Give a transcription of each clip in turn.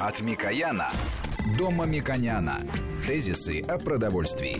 От Микояна до Мамиконяна. Тезисы о продовольствии.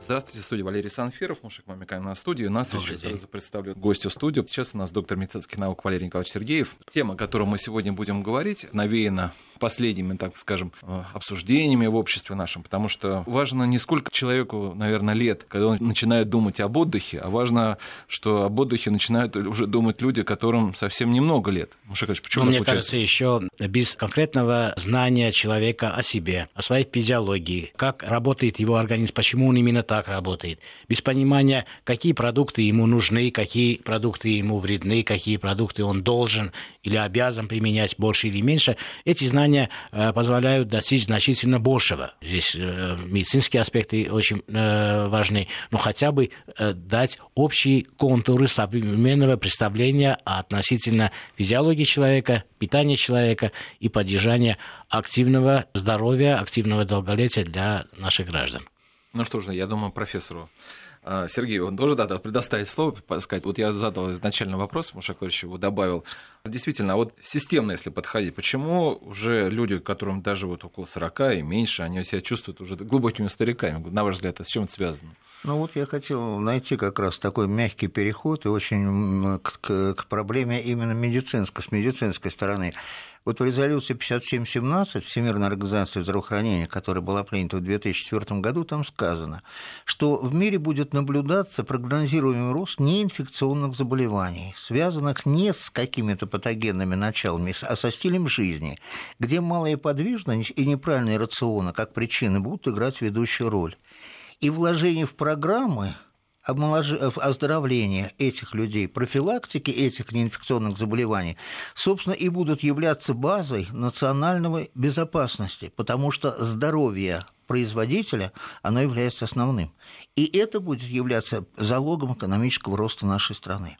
Здравствуйте, студия Валерий Санфиров, Мушек Мамикан на студии. Нас еще сразу представлю гостю студию. Сейчас у нас доктор медицинских наук Валерий Николаевич Сергеев. Тема, о которой мы сегодня будем говорить, навеяна последними, так скажем, э, обсуждениями в обществе нашем, потому что важно не сколько человеку, наверное, лет, когда он начинает думать об отдыхе, а важно, что об отдыхе начинают уже думать люди, которым совсем немного лет. Мушакович, почему ну, Мне получается? кажется, еще без конкретного знания человека о себе, о своей физиологии, как работает его организм, почему он именно так работает, без понимания, какие продукты ему нужны, какие продукты ему вредны, какие продукты он должен или обязан применять больше или меньше, эти знания э, позволяют достичь значительно большего. Здесь э, медицинские аспекты очень э, важны, но хотя бы дать общие контуры современного представления относительно физиологии человека, питания человека и поддержания активного здоровья, активного долголетия для наших граждан. Ну что же, я думаю, профессору Сергей, он тоже да, предоставить слово, сказать. Вот я задал изначально вопрос, Маша Клавич его добавил. Действительно, а вот системно, если подходить, почему уже люди, которым даже вот около 40 и меньше, они себя чувствуют уже глубокими стариками? На ваш взгляд, с чем это связано? Ну вот я хотел найти как раз такой мягкий переход и очень к, к, к проблеме именно медицинской, с медицинской стороны. Вот в резолюции 5717 Всемирной организации здравоохранения, которая была принята в 2004 году, там сказано, что в мире будет наблюдаться прогнозируемый рост неинфекционных заболеваний, связанных не с какими-то патогенными началами, а со стилем жизни, где малая подвижность и неправильные рационы как причины будут играть ведущую роль. И вложение в программы оздоровления этих людей, профилактики этих неинфекционных заболеваний, собственно, и будут являться базой национальной безопасности, потому что здоровье производителя, оно является основным. И это будет являться залогом экономического роста нашей страны.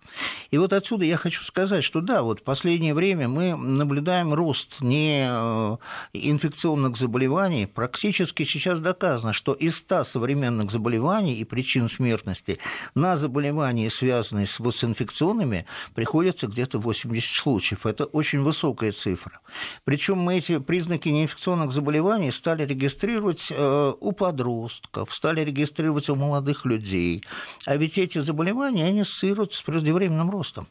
И вот отсюда я хочу сказать, что да, вот в последнее время мы наблюдаем рост не э, инфекционных заболеваний. Практически сейчас доказано, что из 100 современных заболеваний и причин смертности на заболевания, связанные с, с инфекционными, приходится где-то 80 случаев. Это очень высокая цифра. Причем мы эти признаки неинфекционных заболеваний стали регистрировать у подростков, стали регистрировать у молодых людей. А ведь эти заболевания, они ассоциируются с преждевременным ростом.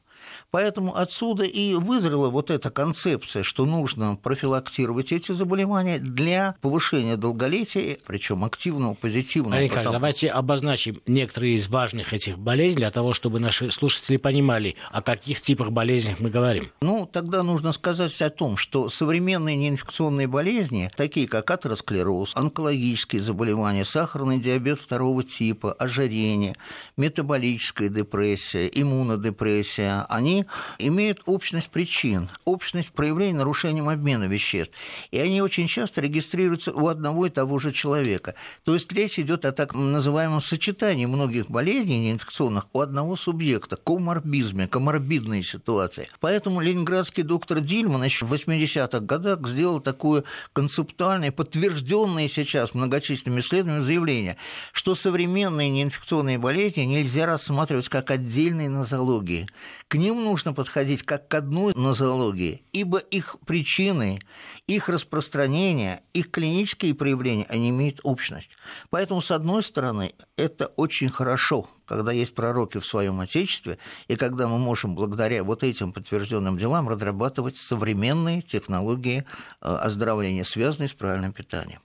Поэтому отсюда и вызрела вот эта концепция, что нужно профилактировать эти заболевания для повышения долголетия, причем активного, позитивного. Александр, потому... давайте обозначим некоторые из важных этих болезней для того, чтобы наши слушатели понимали, о каких типах болезней мы говорим. Ну, тогда нужно сказать о том, что современные неинфекционные болезни, такие как атеросклероз, онкологические заболевания, сахарный диабет второго типа, ожирение, метаболическая депрессия, иммунодепрессия, они имеют общность причин, общность проявления нарушением обмена веществ. И они очень часто регистрируются у одного и того же человека. То есть речь идет о так называемом сочетании многих болезней неинфекционных у одного субъекта, коморбизме, коморбидной ситуации. Поэтому ленинградский доктор Дильман еще в 80-х годах сделал такое концептуальное, подтвержденное сейчас многочисленными исследованиями заявление, что современные неинфекционные болезни нельзя рассматривать как отдельные нозологии. К ним нужно подходить как к одной нозологии, ибо их причины, их распространение, их клинические проявления, они имеют общность. Поэтому, с одной стороны, это очень хорошо, когда есть пророки в своем Отечестве, и когда мы можем благодаря вот этим подтвержденным делам разрабатывать современные технологии э, оздоровления, связанные с правильным питанием.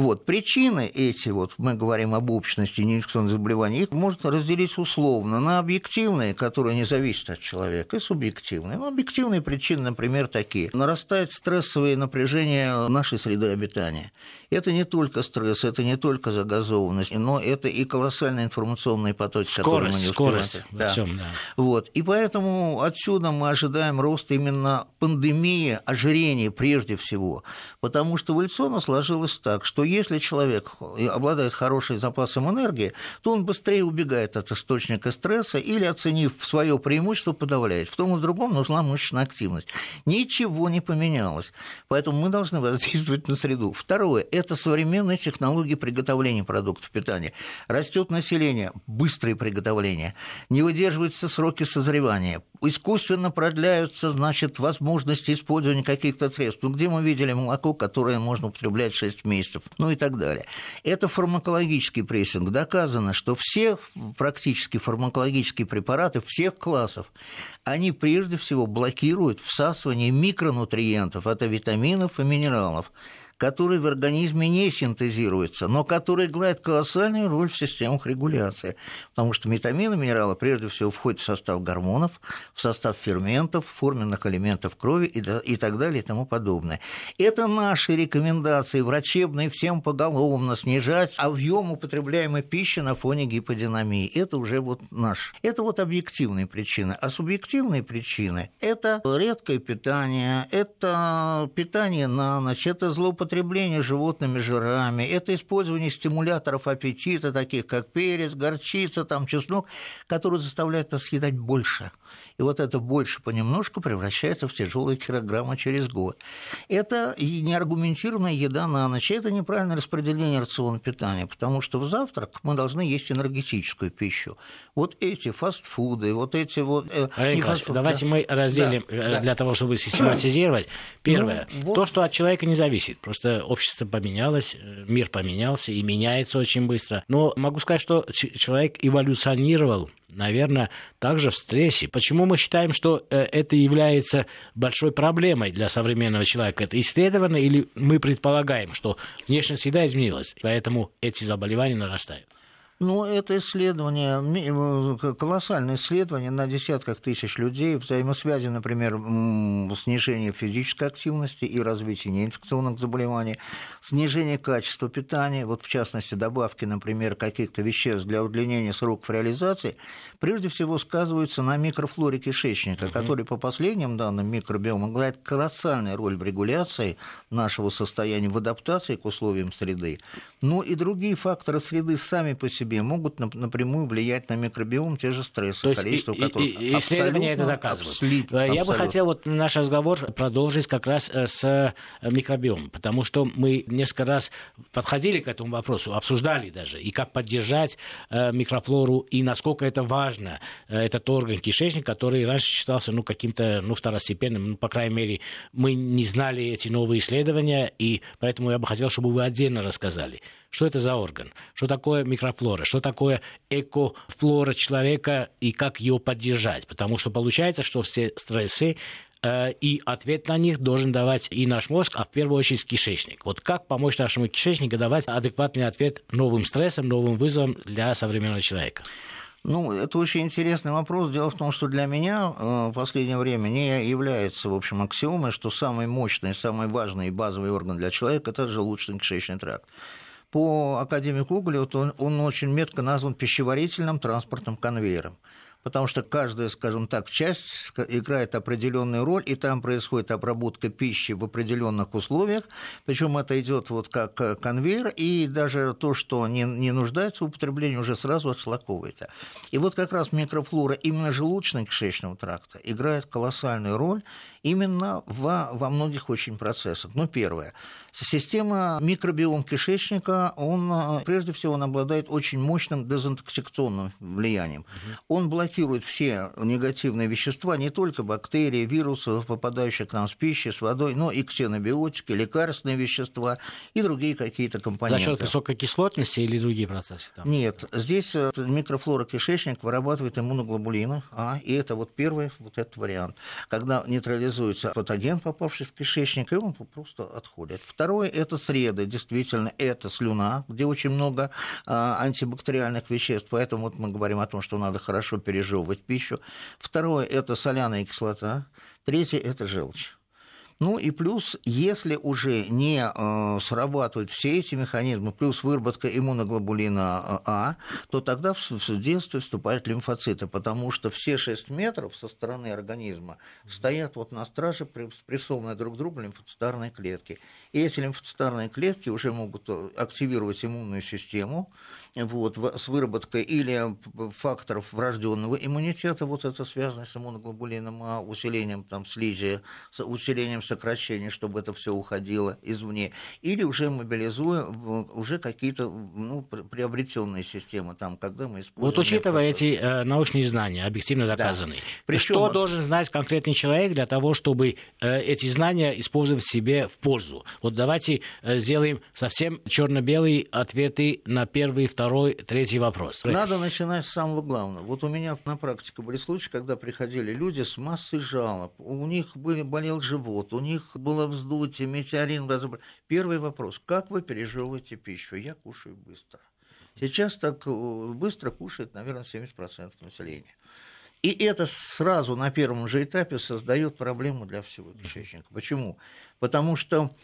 Вот. Причины эти, вот, мы говорим об общности неинфекционных заболеваний, их можно разделить условно на объективные, которые не зависят от человека, и субъективные. Ну, объективные причины, например, такие. Нарастает стрессовое напряжение нашей среды обитания. Это не только стресс, это не только загазованность, но это и колоссальные информационные потоки, скорость, которые мы не успеваем. Скорость да. всем, да. Вот. И поэтому отсюда мы ожидаем роста именно пандемии ожирения прежде всего. Потому что эволюционно сложилось так, что если человек обладает хорошим запасом энергии, то он быстрее убегает от источника стресса или, оценив свое преимущество, подавляет. В том и в другом нужна мышечная активность. Ничего не поменялось. Поэтому мы должны воздействовать на среду. Второе – это современные технологии приготовления продуктов питания. Растет население, быстрое приготовление, не выдерживаются сроки созревания, искусственно продляются, значит, возможности использования каких-то средств. Ну, где мы видели молоко, которое можно употреблять 6 месяцев, ну и так далее. Это фармакологический прессинг. Доказано, что все практически фармакологические препараты всех классов, они прежде всего блокируют всасывание микронутриентов, это витаминов и минералов которые в организме не синтезируются, но которые играют колоссальную роль в системах регуляции. Потому что витамины, минералы прежде всего входят в состав гормонов, в состав ферментов, форменных элементов крови и, и так далее и тому подобное. Это наши рекомендации врачебные всем поголовно снижать объем употребляемой пищи на фоне гиподинамии. Это уже вот наш. Это вот объективные причины. А субъективные причины – это редкое питание, это питание на ночь, это злоупотребление злоупотребление животными жирами, это использование стимуляторов аппетита, таких как перец, горчица, там, чеснок, которые заставляют нас съедать больше. И вот это больше понемножку превращается в тяжелые килограммы через год. Это и неаргументированная еда на ночь, это неправильное распределение рациона питания, потому что в завтрак мы должны есть энергетическую пищу. Вот эти фастфуды, вот эти вот... Э, фастфуд, давайте да. мы разделим да, э, для да. того, чтобы систематизировать. Первое, ну, вот... то, что от человека не зависит. Просто общество поменялось, э, мир поменялся и меняется очень быстро. Но могу сказать, что человек эволюционировал наверное, также в стрессе. Почему мы считаем, что э, это является большой проблемой для современного человека? Это исследовано или мы предполагаем, что внешняя среда изменилась, поэтому эти заболевания нарастают? Ну, это исследование, э, колоссальное исследование на десятках тысяч людей, взаимосвязи, например, снижение физической активности и развитие неинфекционных заболеваний, снижение качества питания, вот в частности добавки, например, каких-то веществ для удлинения сроков реализации, прежде всего сказываются на микрофлоре кишечника, угу. который, по последним данным микробиома, играет колоссальную роль в регуляции нашего состояния, в адаптации к условиям среды. Но и другие факторы среды сами по себе себе могут напрямую влиять на микробиом те же стрессы, То количество и, которых и, исследования это доказывают. Абслит, Я абсолютно. бы хотел вот наш разговор продолжить как раз э, с э, микробиомом, потому что мы несколько раз подходили к этому вопросу, обсуждали даже, и как поддержать э, микрофлору, и насколько это важно, этот орган кишечник, который раньше считался ну, каким-то ну, второстепенным, ну, по крайней мере, мы не знали эти новые исследования, и поэтому я бы хотел, чтобы вы отдельно рассказали, что это за орган, что такое микрофлора, флора, что такое экофлора человека и как ее поддержать. Потому что получается, что все стрессы э, и ответ на них должен давать и наш мозг, а в первую очередь кишечник. Вот как помочь нашему кишечнику давать адекватный ответ новым стрессам, новым вызовам для современного человека? Ну, это очень интересный вопрос. Дело в том, что для меня э, в последнее время не является, в общем, аксиомой, что самый мощный, самый важный и базовый орган для человека – это желудочно-кишечный тракт по академику Уголю он, он очень метко назван пищеварительным транспортным конвейером потому что каждая, скажем так, часть играет определенную роль, и там происходит обработка пищи в определенных условиях, причем это идет вот как э, конвейер, и даже то, что не, не нуждается в употреблении, уже сразу отшлаковывается. И вот как раз микрофлора именно желудочно-кишечного тракта играет колоссальную роль именно во, во многих очень процессах. Ну, первое. Система микробиом кишечника, он, э, прежде всего, он обладает очень мощным дезинтоксикационным влиянием. Угу. Он блокирует все негативные вещества, не только бактерии, вирусы, попадающие к нам с пищей, с водой, но и ксенобиотики, лекарственные вещества и другие какие-то компоненты. За счет высокой кислотности или другие процессы? Там? Нет, здесь э, микрофлора кишечника вырабатывает иммуноглобулины, а, и это вот первый вот этот вариант, когда нейтрализуется патоген, попавший в кишечник, и он просто отходит. Второе – это среды, действительно, это слюна, где очень много а, антибактериальных веществ, поэтому вот мы говорим о том, что надо хорошо пережевывать пищу. Второе – это соляная кислота. Третье – это желчь. Ну и плюс, если уже не э, срабатывают все эти механизмы, плюс выработка иммуноглобулина А, то тогда в, в действие вступают лимфоциты, потому что все 6 метров со стороны организма стоят вот на страже, спрессованные друг к другу лимфоцитарные клетки. И эти лимфоцитарные клетки уже могут э, активировать иммунную систему, вот, с выработкой или факторов врожденного иммунитета, вот это связано с иммуноглобулином А, усилением там, слизи, с усилением сокращение, чтобы это все уходило извне, или уже мобилизуем уже какие-то ну, приобретенные системы, там, когда мы используем... Вот учитывая эти э, научные знания, объективно доказанные, да. Причем... что должен знать конкретный человек для того, чтобы э, эти знания использовать себе в пользу? Вот давайте э, сделаем совсем черно-белые ответы на первый, второй, третий вопрос. Надо начинать с самого главного. Вот у меня на практике были случаи, когда приходили люди с массой жалоб. У них были, болел живот, у них было вздутие, метеорин. Первый вопрос. Как вы переживаете пищу? Я кушаю быстро. Сейчас так э, быстро кушает, наверное, 70% населения. И это сразу на первом же этапе создает проблему для всего кишечника. Почему? Потому что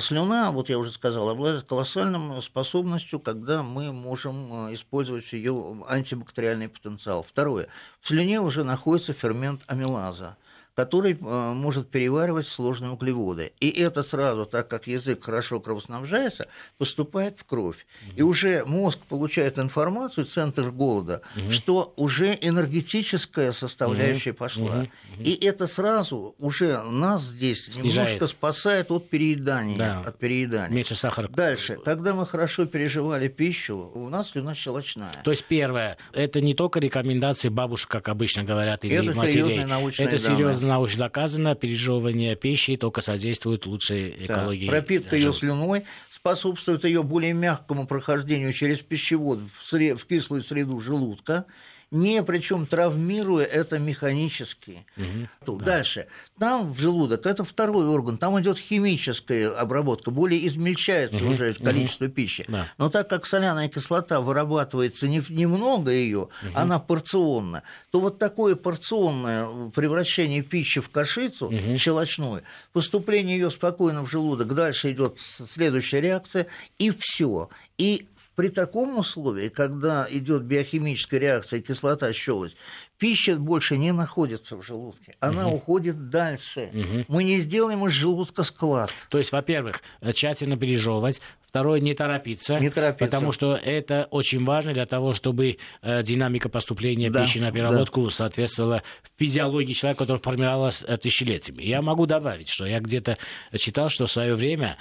слюна, вот я уже сказал, обладает колоссальной способностью, когда мы можем э, использовать ее антибактериальный потенциал. Второе. В слюне уже находится фермент амилаза который э, может переваривать сложные углеводы. И это сразу, так как язык хорошо кровоснабжается, поступает в кровь. Угу. И уже мозг получает информацию, центр голода, угу. что уже энергетическая составляющая угу. пошла. Угу. И это сразу уже нас здесь Снижает. немножко спасает от переедания. Да. От переедания. Меньше сахара. Дальше, когда мы хорошо переживали пищу, у нас слюна щелочная. То есть первое, это не только рекомендации бабушек, как обычно говорят, или это матерей. Серьезные научные это серьезно научно доказано, пережевывание пищи только содействует лучшей экологии. Да. Пропитка ее слюной способствует ее более мягкому прохождению через пищевод в, сред... в кислую среду желудка не причем травмируя это механически. Угу. Дальше. Там в желудок, это второй орган, там идет химическая обработка, более измельчается угу. уже количество угу. пищи. Да. Но так как соляная кислота вырабатывается не, немного ее, угу. она порционна, то вот такое порционное превращение пищи в кашицу угу. щелочную, поступление ее спокойно в желудок, дальше идет следующая реакция, и все. И при таком условии, когда идет биохимическая реакция кислота, щелочь, пища больше не находится в желудке, она угу. уходит дальше. Угу. Мы не сделаем из желудка склад. То есть, во-первых, тщательно пережевывать, Второе, не торопиться, не торопиться, потому что это очень важно для того, чтобы э, динамика поступления да, пищи на переработку да. соответствовала физиологии человека, который формировалась э, тысячелетиями. Я могу добавить, что я где-то читал, что в свое время,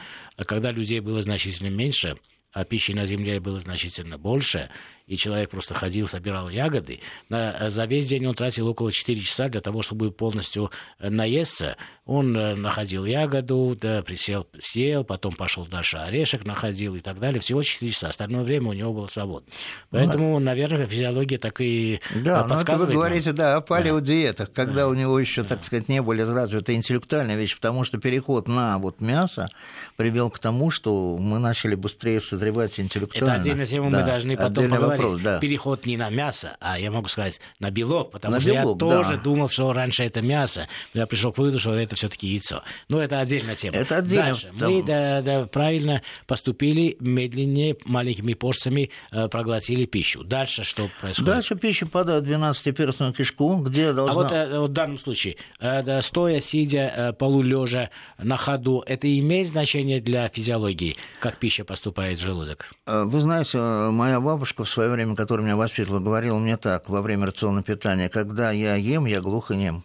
когда людей было значительно меньше, а пищи на земле было значительно больше, и человек просто ходил, собирал ягоды, на, за весь день он тратил около 4 часа для того, чтобы полностью э, наесться. Он э, находил ягоду, да, присел, съел, потом пошел дальше орешек находил и так далее. Всего 4 часа. Остальное время у него было свободно. Поэтому, ну, наверное, физиология так и Да, но это вы говорите, нам. да, о палеодиетах, когда да. у него еще, так сказать, не были развиты интеллектуальные вещи, потому что переход на вот мясо привел к тому, что мы начали быстрее созревать интеллектуально. Это отдельная тема, да, мы должны потом поговорить вопрос, да. переход не на мясо, а я могу сказать на белок, потому на что белок, я тоже да. думал, что раньше это мясо, но я пришел к выводу, что это все-таки яйцо. Но это отдельная тема. Это отдельно. Дальше. Да. Мы да, да, правильно поступили, медленнее, маленькими порциями э, проглотили пищу. Дальше что происходит? Дальше пища падает в 12-перстную кишку, где должна... А вот, э, вот в данном случае, э, да, стоя, сидя, э, полулежа, на ходу, это имеет значение для физиологии, как пища поступает в желудок? Э, вы знаете, э, моя бабушка в свое свое время, который меня воспитывал, говорил мне так во время рационного питания, когда я ем, я глух и нем.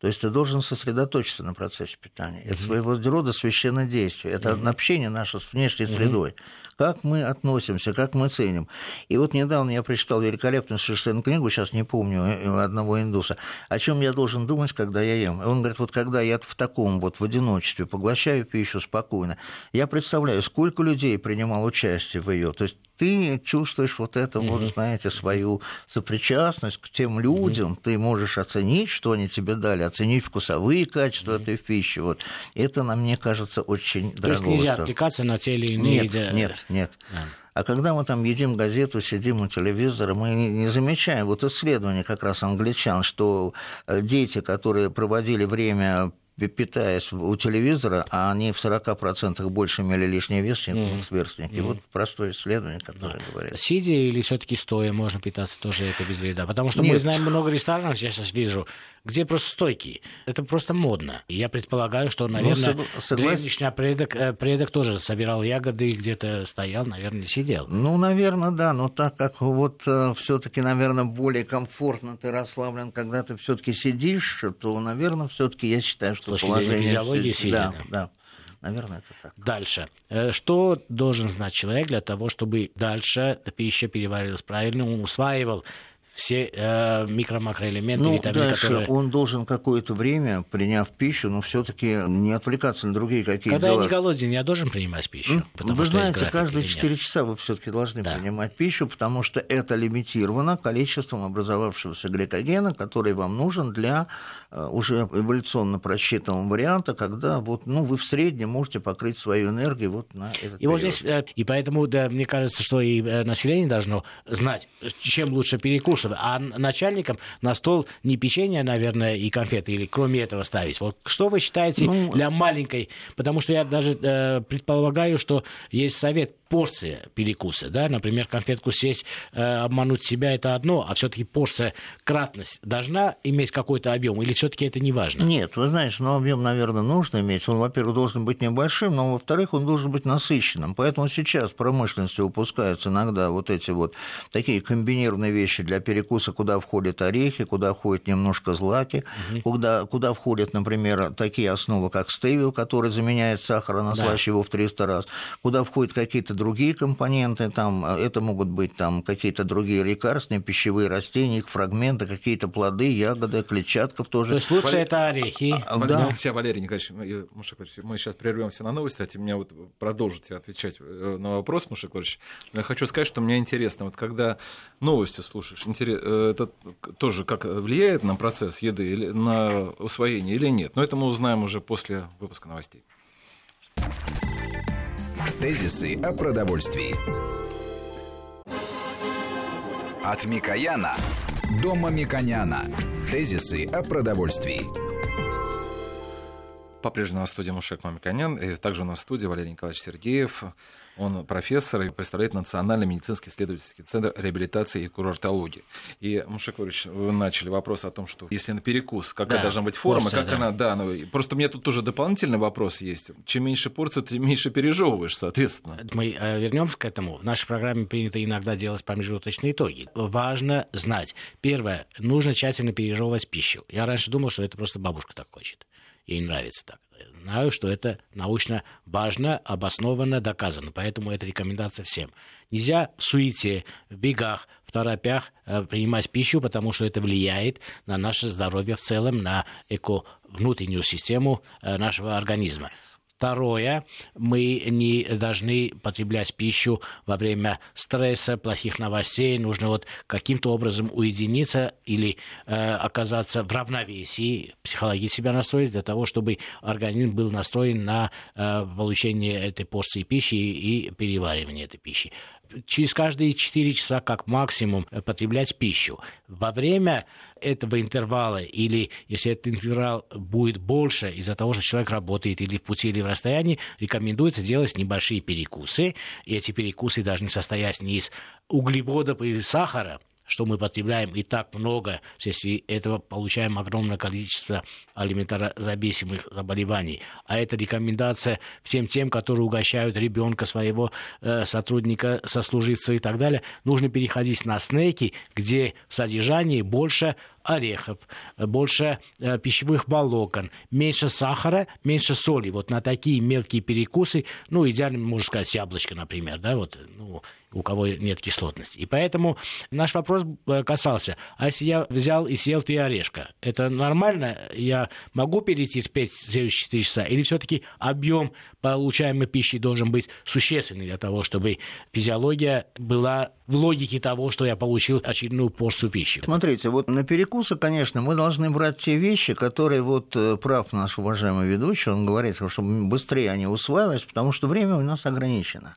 То есть ты должен сосредоточиться на процессе питания. Это своего рода священное действие. Это общение наше с внешней средой как мы относимся, как мы ценим. И вот недавно я прочитал великолепную совершенно книгу, сейчас не помню, э, одного индуса, о чем я должен думать, когда я ем. Он говорит, вот когда я в таком вот в одиночестве поглощаю пищу спокойно, я представляю, сколько людей принимал участие в ее. То есть ты чувствуешь вот это, mm-hmm. вот, знаете, свою сопричастность к тем людям, mm-hmm. ты можешь оценить, что они тебе дали, оценить вкусовые качества mm-hmm. этой пищи. Вот. Это, на мне кажется, очень То дорого. То есть нельзя отвлекаться на те или иные... Нет, нет, нет. А. А когда мы там едим газету, сидим у телевизора, мы не замечаем вот исследования как раз англичан, что э, дети, которые проводили время питаясь у телевизора, а они в 40% больше имели лишний вес, чем mm-hmm. сверстники. Mm-hmm. Вот простое исследование, которое да. говорит. Сидя или все таки стоя можно питаться, тоже это без вреда? Потому что Нет. мы знаем много ресторанов, я сейчас вижу, где просто стойкие. Это просто модно. Я предполагаю, что, наверное, ну, согла... древнишний предок, э, предок тоже собирал ягоды и где-то стоял, наверное, сидел. Ну, наверное, да, но так как вот э, все-таки, наверное, более комфортно ты расслаблен, когда ты все-таки сидишь, то, наверное, все-таки я считаю, что Слушай, положение... Физиологии сидя, да, да. Наверное, это так. Дальше. Э, что должен знать человек для того, чтобы дальше пища переварилась правильно, он усваивал все э, микро-макроэлементы, ну, витамины, дальше которые... он должен какое-то время, приняв пищу, но все таки не отвлекаться на другие какие-то Когда дела. я не голоден, я должен принимать пищу? Ну, вы знаете, каждые 4 часа вы все таки должны да. принимать пищу, потому что это лимитировано количеством образовавшегося гликогена, который вам нужен для э, уже эволюционно просчитанного варианта, когда вот, ну, вы в среднем можете покрыть свою энергию вот на этот И период. вот здесь, э, и поэтому, да, мне кажется, что и э, население должно знать, чем лучше перекушать, вкусов. А начальникам на стол не печенье, наверное, и конфеты, или кроме этого ставить. Вот что вы считаете ну... для маленькой? Потому что я даже э, предполагаю, что есть совет порция перекуса, да, например, конфетку съесть, э, обмануть себя это одно, а все-таки порция кратность должна иметь какой-то объем, или все-таки это не важно? Нет, вы знаете, ну объем, наверное, нужно иметь. Он, во-первых, должен быть небольшим, но во-вторых, он должен быть насыщенным. Поэтому сейчас в промышленности выпускаются иногда вот эти вот такие комбинированные вещи для перекуса, куда входят орехи, куда входит немножко злаки, угу. куда, куда входят, например, такие основы, как стевио, который заменяет сахар, наслаще да. его в 300 раз, куда входят какие-то другие компоненты, там, это могут быть там какие-то другие лекарственные, пищевые растения, их фрагменты, какие-то плоды, ягоды, клетчатка тоже. То есть лучше Валер... это орехи. А, а, да. Валерий, Валерий Николаевич, мы сейчас прервемся на новости, а меня вот продолжите отвечать э, на вопрос, Муша Клавич. Я хочу сказать, что мне интересно, вот когда новости слушаешь, Э, это тоже как влияет на процесс еды, или на усвоение или нет. Но это мы узнаем уже после выпуска новостей. Тезисы о продовольствии. От Микояна до Мамиконяна. Тезисы о продовольствии. По-прежнему на студии Мушек Мамиконян, и также у нас в студии Валерий Николаевич Сергеев, он профессор и представляет Национальный медицинский исследовательский центр реабилитации и курортологии. И, Владимирович, вы начали вопрос о том, что если на перекус, какая да, должна быть форма, порция, как да. она... Да, ну, просто у меня тут тоже дополнительный вопрос есть. Чем меньше порций, тем меньше пережевываешь, соответственно. Мы э, вернемся к этому. В нашей программе принято иногда делать промежуточные итоги. Важно знать. Первое, нужно тщательно пережевывать пищу. Я раньше думал, что это просто бабушка так хочет. Ей нравится так знаю, что это научно важно, обоснованно, доказано. Поэтому это рекомендация всем. Нельзя в суете, в бегах, в торопях э, принимать пищу, потому что это влияет на наше здоровье в целом, на эко внутреннюю систему э, нашего организма. Второе, мы не должны потреблять пищу во время стресса, плохих новостей. Нужно вот каким-то образом уединиться или э, оказаться в равновесии, психологически себя настроить для того, чтобы организм был настроен на э, получение этой порции пищи и переваривание этой пищи через каждые 4 часа как максимум потреблять пищу. Во время этого интервала или если этот интервал будет больше из-за того, что человек работает или в пути, или в расстоянии, рекомендуется делать небольшие перекусы. И эти перекусы должны состоять не из углеводов или сахара, что мы потребляем и так много, вследствие этого получаем огромное количество алиментарозависимых заболеваний. А это рекомендация всем тем, которые угощают ребенка своего э, сотрудника, сослуживца и так далее. Нужно переходить на снеки, где в содержании больше орехов, больше э, пищевых волокон, меньше сахара, меньше соли. Вот на такие мелкие перекусы, ну, идеально, можно сказать, яблочко, например, да, вот, ну, у кого нет кислотности. И поэтому наш вопрос э, касался, а если я взял и съел три орешка, это нормально? Я могу перетерпеть следующие 4 часа? Или все-таки объем получаемой пищи должен быть существенный для того, чтобы физиология была в логике того, что я получил очередную порцию пищи. Смотрите, вот на перекусы, конечно, мы должны брать те вещи, которые вот э, прав наш уважаемый ведущий, он говорит, что быстрее они усваивались, потому что время у нас ограничено.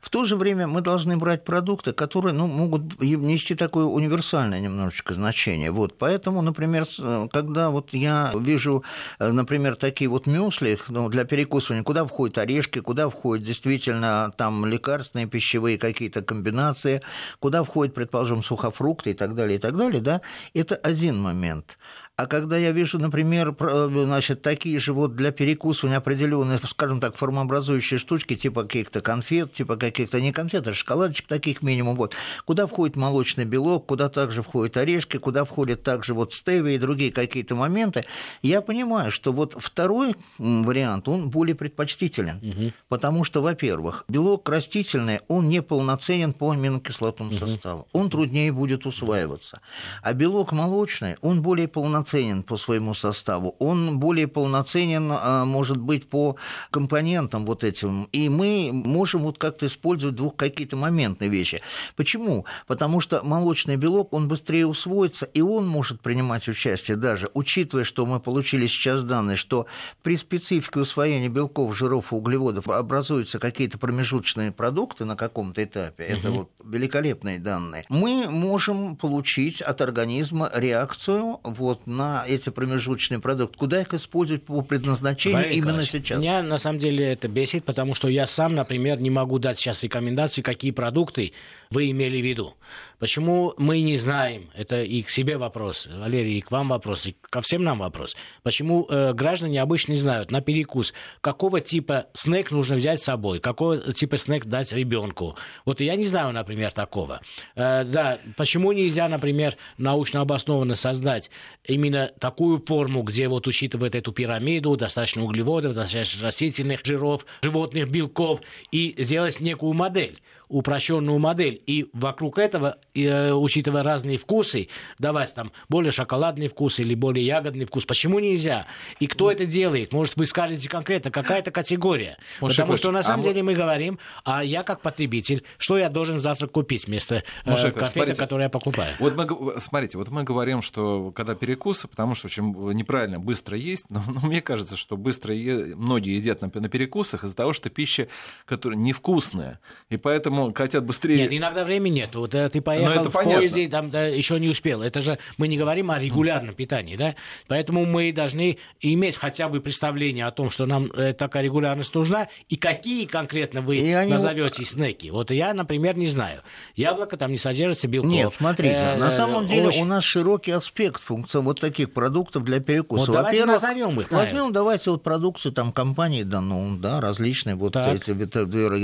В то же время мы должны брать продукты, которые ну, могут нести такое универсальное немножечко значение. Вот, поэтому, например, э, когда вот я вижу, э, например, такие вот мюсли ну, для перекусывания, куда входят орешки, куда входят действительно там лекарственные пищевые какие-то комбинации, куда входят, предположим, сухофрукты и так далее, и так далее, да, это один момент. А когда я вижу, например, значит, такие же вот для перекусывания определенные, скажем так, формообразующие штучки, типа каких-то конфет, типа каких-то не конфет, а шоколадочек таких минимум, вот, куда входит молочный белок, куда также входят орешки, куда входят также вот стевия и другие какие-то моменты, я понимаю, что вот второй вариант, он более предпочтителен, угу. потому что, во-первых, белок растительный, он неполноценен по аминокислотному угу. составу, он труднее будет усваиваться, а белок молочный, он более полноценен по своему составу, он более полноценен, а, может быть, по компонентам вот этим, и мы можем вот как-то использовать двух какие-то моментные вещи. Почему? Потому что молочный белок, он быстрее усвоится, и он может принимать участие даже, учитывая, что мы получили сейчас данные, что при специфике усвоения белков, жиров и углеводов образуются какие-то промежуточные продукты на каком-то этапе, угу. это вот великолепные данные, мы можем получить от организма реакцию вот на эти промежуточные продукты. Куда их использовать по предназначению Валерий именно сейчас? Меня на самом деле это бесит, потому что я сам, например, не могу дать сейчас рекомендации, какие продукты вы имели в виду. Почему мы не знаем, это и к себе вопрос, Валерий, и к вам вопрос, и ко всем нам вопрос. Почему э, граждане обычно не знают на перекус, какого типа снэк нужно взять с собой, какого типа снэк дать ребенку. Вот я не знаю, например, такого. Э, да, почему нельзя, например, научно обоснованно создать именно такую форму, где вот учитывает эту пирамиду, достаточно углеводов, достаточно растительных жиров, животных белков, и сделать некую модель упрощенную модель. И вокруг этого, э, учитывая разные вкусы, давать там более шоколадный вкус или более ягодный вкус. Почему нельзя? И кто это делает? Может, вы скажете конкретно, какая это категория? Может, Потому что на самом а деле мы говорим, а я как потребитель, что я должен завтра купить вместо э, конфеты, которые я покупаю? Вот мы, смотрите, вот мы говорим, что когда перекусы, потому что очень неправильно быстро есть, но, но мне кажется, что быстро е... многие едят на, на перекусах из-за того, что пища, которая невкусная. И поэтому ну, хотят быстрее. Нет, иногда времени нет. Вот э, ты поехал в понятно. поезде, там да, еще не успел. Это же мы не говорим о регулярном питании, да? Поэтому мы должны иметь хотя бы представление о том, что нам э, такая регулярность нужна, и какие конкретно вы и они... назовете снеки. Вот я, например, не знаю. Яблоко там не содержится белков. Нет, смотрите, э, на самом деле у нас широкий аспект функций вот таких продуктов для перекуса. Вот давайте назовем их. Возьмем, давайте вот продукцию там компании Danone, да, различные вот так. эти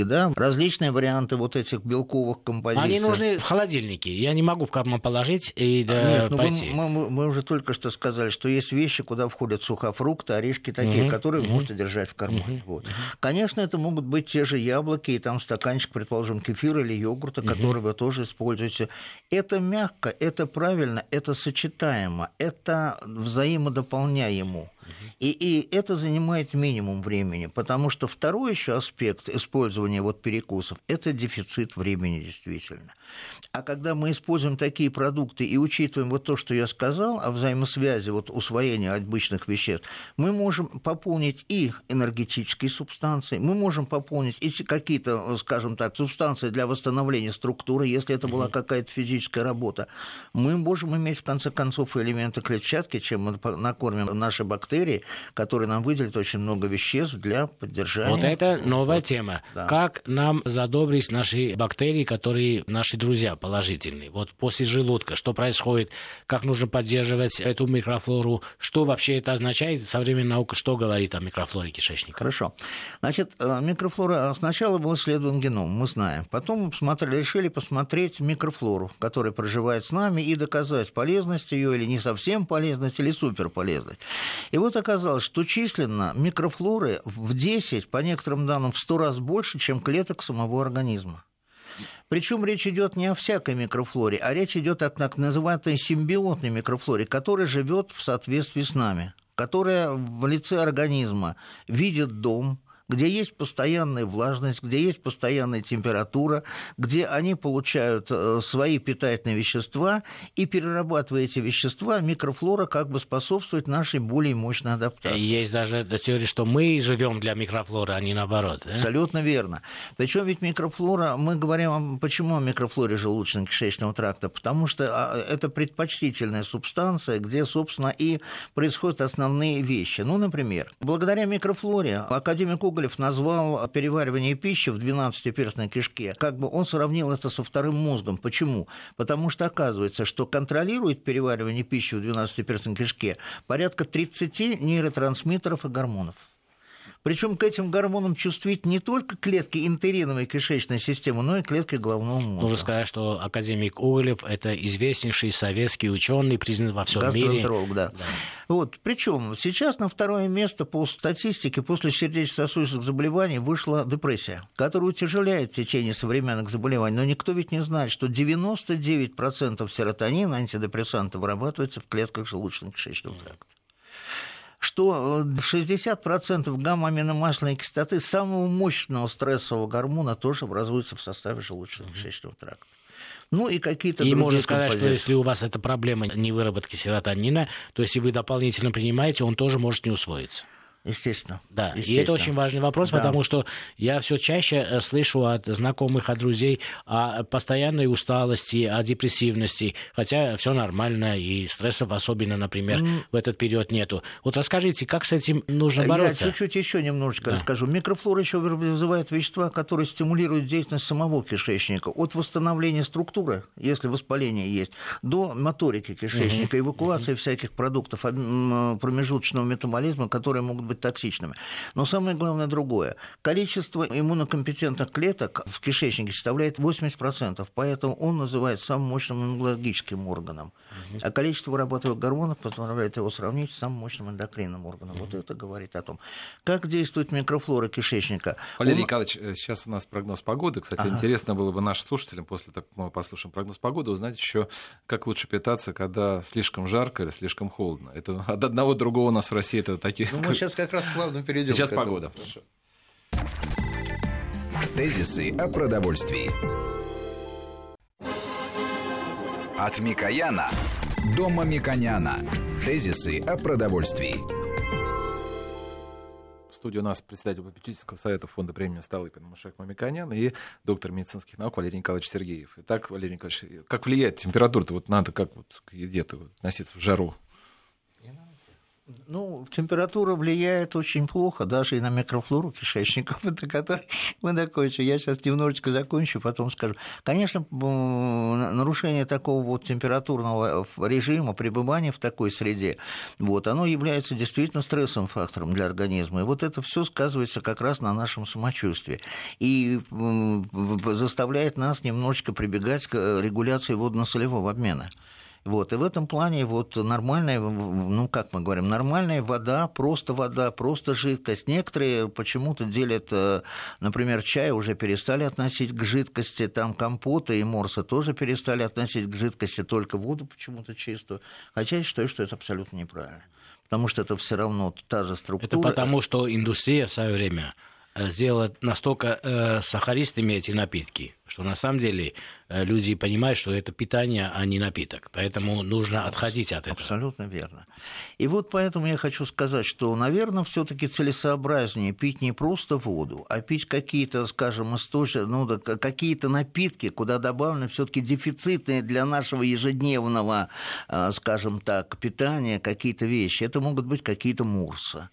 да, различные варианты вот вот этих белковых композиций. Они нужны в холодильнике. Я не могу в карман положить и да, Нет, ну пойти. Мы, мы, мы уже только что сказали, что есть вещи, куда входят сухофрукты, орешки такие, угу, которые угу. можно держать в кармане. Угу, вот. угу. Конечно, это могут быть те же яблоки и там стаканчик, предположим, кефира или йогурта, угу. который вы тоже используете. Это мягко, это правильно, это сочетаемо, это взаимодополняемо. И, и это занимает минимум времени, потому что второй еще аспект использования вот перекусов – это дефицит времени действительно. А когда мы используем такие продукты и учитываем вот то, что я сказал о взаимосвязи вот усвоения обычных веществ, мы можем пополнить их энергетические субстанции, мы можем пополнить и какие-то, скажем так, субстанции для восстановления структуры, если это была какая-то физическая работа. Мы можем иметь, в конце концов, элементы клетчатки, чем мы накормим наши бактерии, которые нам выделят очень много веществ для поддержания. Вот это новая тема. Да. Как нам задобрить наши бактерии, которые наши друзья положительные? Вот после желудка, что происходит, как нужно поддерживать эту микрофлору, что вообще это означает, современная наука что говорит о микрофлоре кишечника? Хорошо. Значит, э, микрофлора сначала был исследован геном, мы знаем. Потом посмотрели, решили посмотреть микрофлору, которая проживает с нами, и доказать полезность ее или не совсем полезность, или суперполезность. И вот оказалось, что численно микрофлоры в 10, по некоторым данным, в 100 раз больше, чем клеток самого организма. Причем речь идет не о всякой микрофлоре, а речь идет о так называемой симбиотной микрофлоре, которая живет в соответствии с нами, которая в лице организма видит дом, где есть постоянная влажность, где есть постоянная температура, где они получают э, свои питательные вещества, и перерабатывая эти вещества, микрофлора как бы способствует нашей более мощной адаптации. Есть даже теория, что мы живем для микрофлоры, а не наоборот. Да? Абсолютно верно. Причем ведь микрофлора, мы говорим, почему о микрофлоре желудочно-кишечного тракта, потому что а, это предпочтительная субстанция, где, собственно, и происходят основные вещи. Ну, например, благодаря микрофлоре академик Гоголев назвал переваривание пищи в 12-перстной кишке, как бы он сравнил это со вторым мозгом. Почему? Потому что оказывается, что контролирует переваривание пищи в 12-перстной кишке порядка 30 нейротрансмиттеров и гормонов. Причем к этим гормонам чувствительны не только клетки интериновой кишечной системы, но и клетки головного мозга. Нужно сказать, что академик Уголев – это известнейший советский ученый, признан во всем мире. да. да. Вот. Причем сейчас на второе место по статистике после сердечно-сосудистых заболеваний вышла депрессия, которая утяжеляет течение современных заболеваний. Но никто ведь не знает, что 99% серотонина антидепрессанта вырабатывается в клетках желудочно-кишечного тракта что 60% э, гамма-аминомасляной кислоты самого мощного стрессового гормона тоже образуется в составе желудочно-кишечного тракта. Ну и какие-то и другие можно сказать, что если у вас эта проблема не выработки серотонина, то если вы дополнительно принимаете, он тоже может не усвоиться. Естественно. Да, естественно. и это очень важный вопрос, да. потому что я все чаще э, слышу от знакомых, от друзей о постоянной усталости, о депрессивности, хотя все нормально, и стрессов особенно, например, mm. в этот период нету. Вот расскажите, как с этим нужно бороться? Я чуть-чуть еще немножечко да. расскажу. Микрофлора еще вызывает вещества, которые стимулируют деятельность самого кишечника. От восстановления структуры, если воспаление есть, до моторики кишечника, mm-hmm. эвакуации mm-hmm. всяких продуктов промежуточного метаболизма, которые могут быть токсичными. Но самое главное другое. Количество иммунокомпетентных клеток в кишечнике составляет 80%, поэтому он называется самым мощным иммунологическим органом. А количество вырабатываемых гормонов позволяет его сравнить с самым мощным эндокринным органом. Вот это говорит о том, как действует микрофлора кишечника. Валерий Он... Николаевич, э, сейчас у нас прогноз погоды. Кстати, ага. интересно было бы нашим слушателям, после того, как мы послушаем прогноз погоды, узнать еще, как лучше питаться, когда слишком жарко или слишком холодно. Это от одного другого у нас в России это такие... Ну, мы сейчас как раз плавно перейдем. Сейчас погода. Хорошо. Тезисы о продовольствии. От Микояна до Мамиконяна. Тезисы о продовольствии. В студии у нас председатель попечительского совета фонда премии Столыпин Мушек Мамиконян и доктор медицинских наук Валерий Николаевич Сергеев. Итак, Валерий Николаевич, как влияет температура-то? Вот надо как вот к еде-то относиться в жару? Ну, температура влияет очень плохо, даже и на микрофлору кишечника, который мы закончим. Я сейчас немножечко закончу, потом скажу. Конечно, нарушение такого вот температурного режима, пребывания в такой среде, вот, оно является действительно стрессовым фактором для организма. И вот это все сказывается как раз на нашем самочувствии. И заставляет нас немножечко прибегать к э, регуляции водно-солевого обмена. Вот, и в этом плане вот нормальная, ну, как мы говорим, нормальная вода, просто вода, просто жидкость. Некоторые почему-то делят, э, например, чай уже перестали относить к жидкости, там компоты и морса тоже перестали относить к жидкости, только воду почему-то чистую. Хотя я считаю, что это абсолютно неправильно. Потому что это все равно та же структура. Это потому, что индустрия в свое время Э, сделать настолько э, сахаристыми эти напитки, что на самом деле э, люди понимают, что это питание, а не напиток. Поэтому нужно отходить от этого. Абсолютно верно. И вот поэтому я хочу сказать, что, наверное, все-таки целесообразнее пить не просто воду, а пить какие-то, скажем, источники, ну, да, какие-то напитки, куда добавлены все-таки дефицитные для нашего ежедневного, э, скажем так, питания какие-то вещи. Это могут быть какие-то мурсы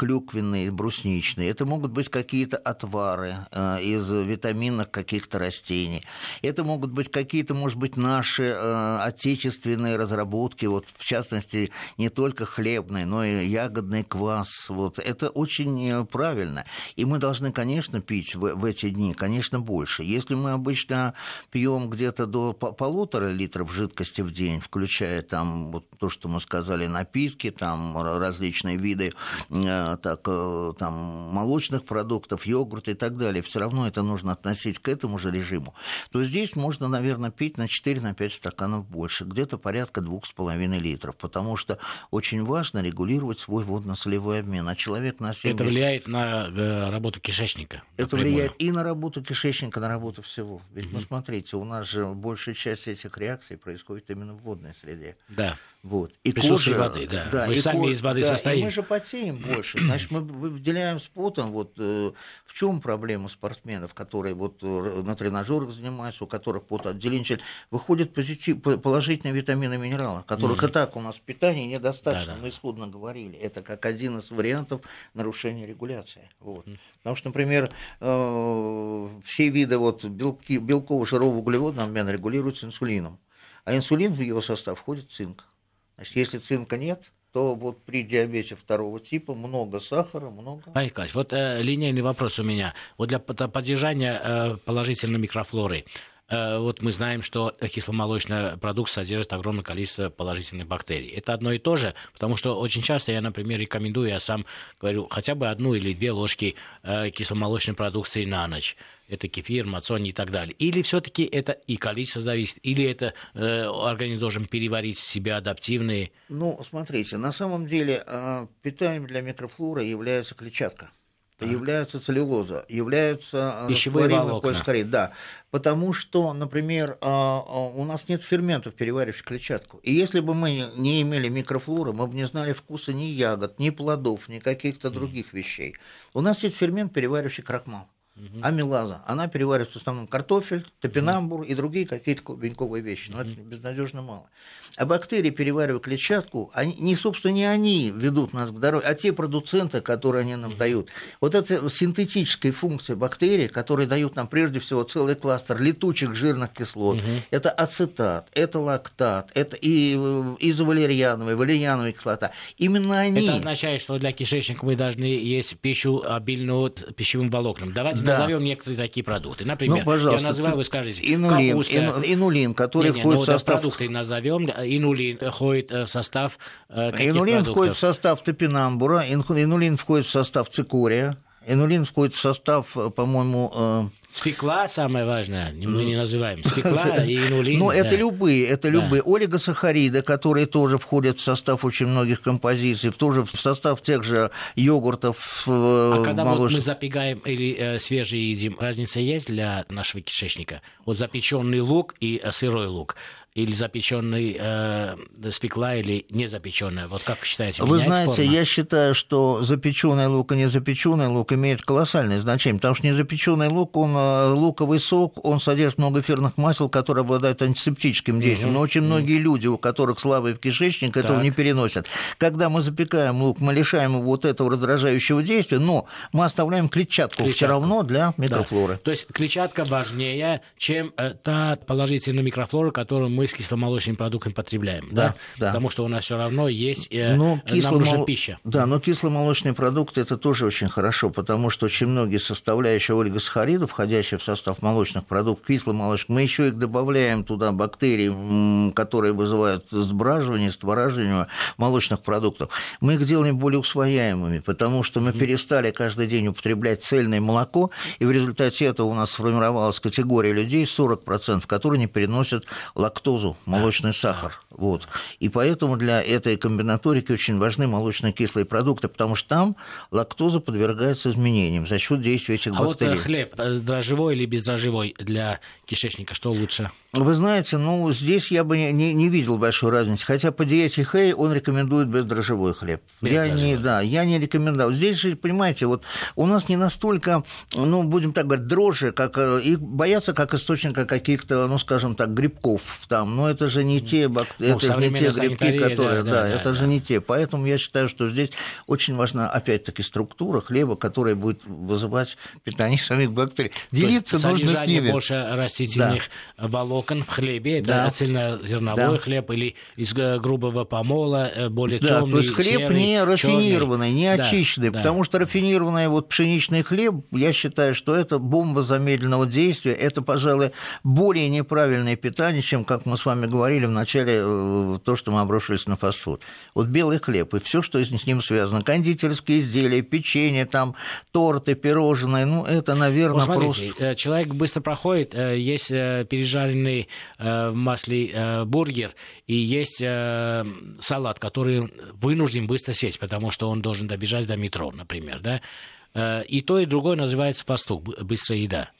клюквенные, брусничные. Это могут быть какие-то отвары э, из витаминных каких-то растений. Это могут быть какие-то, может быть, наши э, отечественные разработки, вот, в частности, не только хлебный, но и ягодный квас. Вот. Это очень э, правильно. И мы должны, конечно, пить в, в эти дни, конечно, больше. Если мы обычно пьем где-то до полутора литров жидкости в день, включая там вот то, что мы сказали, напитки, там различные виды так, э, там, молочных продуктов, йогурт и так далее, все равно это нужно относить к этому же режиму, то здесь можно, наверное, пить на 4-5 стаканов больше, где-то порядка 2,5 литров, потому что очень важно регулировать свой водно-солевой обмен. А человек на 70... Это влияет на э, работу кишечника? Это влияет и на работу кишечника, на работу всего. Ведь, mm-hmm. ну, смотрите, у нас же большая часть этих реакций происходит именно в водной среде. Да. Вот. И кожа, воды, да. да Вы сами кожа, из воды да, состоите. И мы же потеем больше. Значит, мы выделяем с потом. Вот, э, в чем проблема спортсменов, которые вот, э, на тренажерах занимаются, у которых потоотделение, выходят позитив, положительные витамины и минералы, которых mm-hmm. и так у нас в питании недостаточно. Да-да. Мы исходно говорили. Это как один из вариантов нарушения регуляции. Вот. Mm-hmm. Потому что, например, э, все виды вот, белки, белкового, жирового, углеводного обмена регулируются инсулином. А инсулин в его состав входит цинк. Значит, если цинка нет, то вот при диабете второго типа много сахара, много... Павел Николаевич, вот э, линейный вопрос у меня. Вот для поддержания э, положительной микрофлоры, вот мы знаем, что кисломолочный продукт содержит огромное количество положительных бактерий. Это одно и то же, потому что очень часто я, например, рекомендую, я сам говорю, хотя бы одну или две ложки э, кисломолочной продукции на ночь это кефир, мацони и так далее. Или все-таки это и количество зависит, или это э, организм должен переварить в себя адаптивные? Ну, смотрите, на самом деле э, питанием для микрофлоры является клетчатка. Так. Является целлюлоза, являются э, пищевые волокна. Полискорид, да, потому что, например, э, э, у нас нет ферментов, переваривающих клетчатку. И если бы мы не имели микрофлоры, мы бы не знали вкуса ни ягод, ни плодов, ни каких-то других вещей. У нас есть фермент, переваривающий крахмал угу. амилаза. Она переваривает в основном картофель, топинамбур и другие какие-то клубеньковые вещи. Но угу. это безнадежно мало. А бактерии, переваривая клетчатку, они, не, собственно, не они ведут нас к здоровью, а те продуценты, которые они нам угу. дают. Вот эта синтетическая функция бактерий, которые дают нам прежде всего целый кластер летучих жирных кислот. Угу. Это ацетат, это лактат, это и изовалерьяновая, валерьяновая кислота. Именно они... Это означает, что для кишечника мы должны есть пищу обильную пищевым волокном. Давайте да. назовем некоторые такие продукты. Например, ну, я называю, вы скажете, инулин, капуста. Ину, инулин, который не, не, входит ну, в состав... продукты назовем. Инулин входит в состав каких Инулин продуктов? входит в состав топинамбура, инулин входит в состав цикория, инулин входит в состав, по-моему, э, Свекла самое важное, мы не называем. Свекла и инулин. Ну, это любые, это любые. Олигосахариды, которые тоже входят в состав очень многих композиций, тоже в состав тех же йогуртов. Э, а когда вот мы запекаем или э, свежие едим, разница есть для нашего кишечника? Вот запеченный лук и э, сырой лук или запеченный э, свекла, или не запеченная? Вот как считаете? Вы знаете, форма? я считаю, что запеченный лук и не запеченный лук имеют колоссальное значение, потому что незапеченный лук, он э, луковый сок, он содержит много эфирных масел, которые обладают антисептическим действием. Угу. Но очень многие люди, у которых слабый кишечник, так. этого не переносят. Когда мы запекаем лук, мы лишаем его вот этого раздражающего действия, но мы оставляем клетчатку, клетчатку. все равно для микрофлоры. Да. То есть клетчатка важнее, чем э, та положительная микрофлора, которую мы с кисломолочными продуктами потребляем. Да, да? да. Потому что у нас все равно есть э, но нам нужна пища. Да, но кисломолочные продукты это тоже очень хорошо, потому что очень многие составляющие олигосахаридов, входящие в состав молочных продуктов, кисломолочных, мы еще их добавляем туда бактерии, которые вызывают сбраживание, створаживание молочных продуктов. Мы их делаем более усвояемыми, потому что мы перестали каждый день употреблять цельное молоко, и в результате этого у нас сформировалась категория людей, 40%, которые не переносят лактозу лактозу, молочный сахар. Вот. И поэтому для этой комбинаторики очень важны молочно-кислые продукты, потому что там лактоза подвергается изменениям за счет действия этих а бактерий. А вот хлеб э, дрожжевой или бездрожжевой для кишечника, что лучше? Вы знаете, ну, здесь я бы не, не, не видел большой разницы, хотя по диете Хей он рекомендует бездрожжевой хлеб. Я не, да, я не рекомендовал. Здесь же, понимаете, вот у нас не настолько, ну, будем так говорить, дрожжи, как э, их боятся как источника каких-то, ну, скажем так, грибков там, но это же не те, ну, это же не те грибки, которые, да, да, да это да, же не те. Поэтому я считаю, что здесь очень важна, опять-таки, структура хлеба, которая будет вызывать питание самих бактерий. Делиться нужно с ними. больше растительных да. волокон в хлебе, это да. цельнозерновой да. хлеб или из грубого помола, э, более да, темный, то есть хлеб серый, не рафинированный, не очищенный, да, потому да. что рафинированный вот пшеничный хлеб, я считаю, что это бомба замедленного действия, это, пожалуй, более неправильное питание, чем, как мы с вами говорили в начале, э, то, что мы обрушились на фастфуд. Вот белый хлеб и все, что с ним связано, кондитерские изделия, печенье, там, торты, пирожные, ну, это, наверное, вот смотрите, просто... Э, человек быстро проходит, э, есть пережаренный в масле бургер и есть салат, который вынужден быстро сесть, потому что он должен добежать до метро, например, да? И то, и другое называется фастфуд, быстрая еда.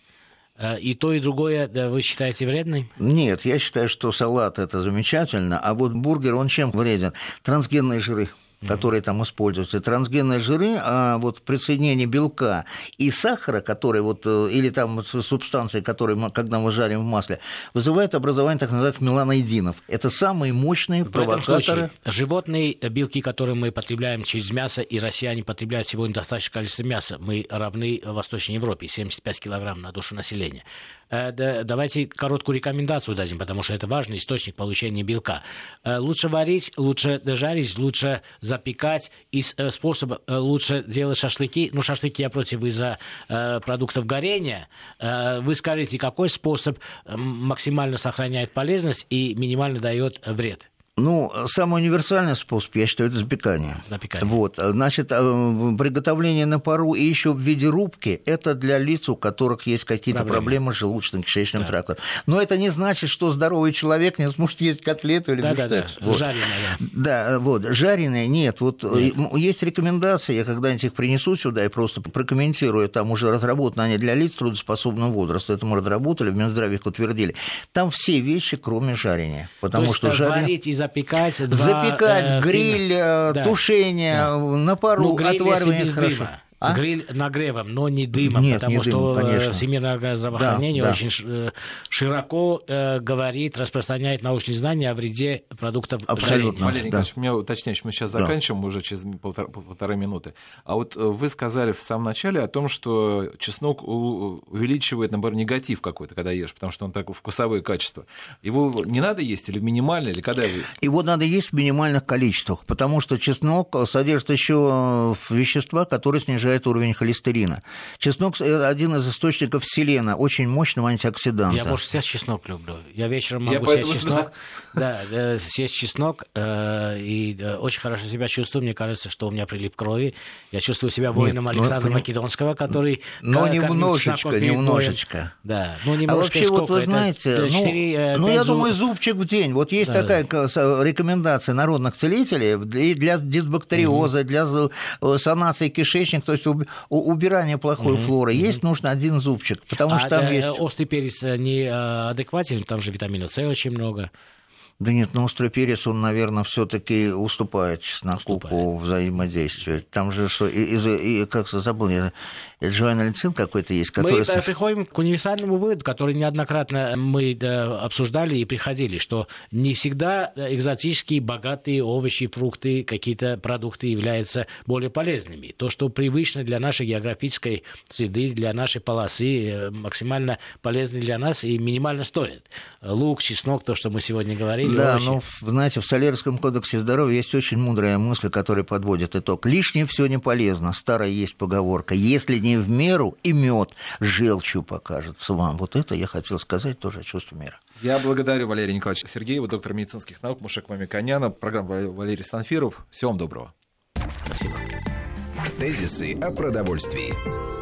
И то, и другое вы считаете вредным? Нет, я считаю, что салат это замечательно, а вот бургер, он чем вреден? Трансгенные жиры которые там используются, трансгенные жиры, а вот присоединение белка и сахара, который вот, э, или там субстанции, которые мы, когда мы жарим в масле, вызывает образование так называемых меланоидинов. Это самые мощные в провокаторы. Случае, животные белки, которые мы потребляем через мясо, и россияне потребляют сегодня достаточное количество мяса. Мы равны в Восточной Европе, 75 килограмм на душу населения. Э, давайте короткую рекомендацию дадим, потому что это важный источник получения белка. Э, лучше варить, лучше жарить, лучше запекать, и э, способ лучше делать шашлыки. Ну, шашлыки я против из-за продуктов горения. Вы скажите, какой способ максимально сохраняет полезность и минимально дает вред? Ну, самый универсальный способ, я считаю, это запекание. Запекание. Вот, значит, э, приготовление на пару и еще в виде рубки – это для лиц, у которых есть какие-то проблемы, проблемы с желудочно-кишечным да. трактом. Но это не значит, что здоровый человек не сможет есть котлету или да, бифштекс. Да, да. Вот. Жареное, да. Да, вот, жареное нет. Вот нет. есть рекомендации, я когда-нибудь их принесу сюда и просто прокомментирую, там уже разработаны они для лиц трудоспособного возраста, это мы разработали, в Минздраве их утвердили. Там все вещи, кроме жарения. Потому То что жарение запекать. Запекать, два, гриль, э, да. тушение, да. на пару, ну, отваривание хорошо. Дыма. А? Гриль нагревом, но не дымом, Нет, потому не что дым, конечно. Всемирное здравоохранение да, да. очень э, широко э, говорит, распространяет научные знания о вреде продуктов Абсолютно. Валерий да. Николаевич, меня уточняющий, мы сейчас заканчиваем да. уже через полтора, полторы минуты. А вот э, вы сказали в самом начале о том, что чеснок увеличивает, например, негатив какой-то, когда ешь, потому что он такое вкусовое качество. Его не надо есть или минимально, или когда? Его надо есть в минимальных количествах, потому что чеснок содержит еще вещества, которые снижают снижает уровень холестерина. Чеснок – один из источников селена, очень мощного антиоксиданта. Я, может, съесть чеснок люблю. Я вечером могу Я съесть чеснок. Да, э, съесть чеснок, э, и э, очень хорошо себя чувствую. Мне кажется, что у меня прилив крови. Я чувствую себя воином Нет, ну, Александра ну, Македонского, который... Но немножечко, немножечко. Да, ну немножко. А вообще, вот вы знаете, ну, 4, ну я думаю, зубчик в день. Вот есть такая да. рекомендация народных целителей для дисбактериоза, для санации кишечника, то есть убирание плохой угу, флоры. Угу. Есть нужно один зубчик, потому а что там есть... Острый перец не адекватен, там же витамина С очень много. Да нет, но острый перец, он, наверное, все-таки уступает чесноку уступает. по взаимодействию. Там же что, из, и, как забыл, я, Джоанальцин какой-то есть, который... Мы приходим к универсальному выводу, который неоднократно мы обсуждали и приходили, что не всегда экзотические, богатые овощи, фрукты, какие-то продукты являются более полезными. То, что привычно для нашей географической среды, для нашей полосы, э, максимально полезно для нас и минимально стоит. Лук, чеснок, то, что мы сегодня говорили. Да, овощи. но, знаете, в Солерском кодексе здоровья есть очень мудрая мысль, которая подводит итог. Лишнее все не полезно. Старая есть поговорка. Если не не в меру, и мед желчью покажется вам. Вот это я хотел сказать тоже о чувстве мира. Я благодарю Валерия Николаевича Сергеева, доктора медицинских наук, Мушек Мамиканяна, программа Валерий Санфиров. Всего вам доброго. Спасибо. Тезисы о продовольствии.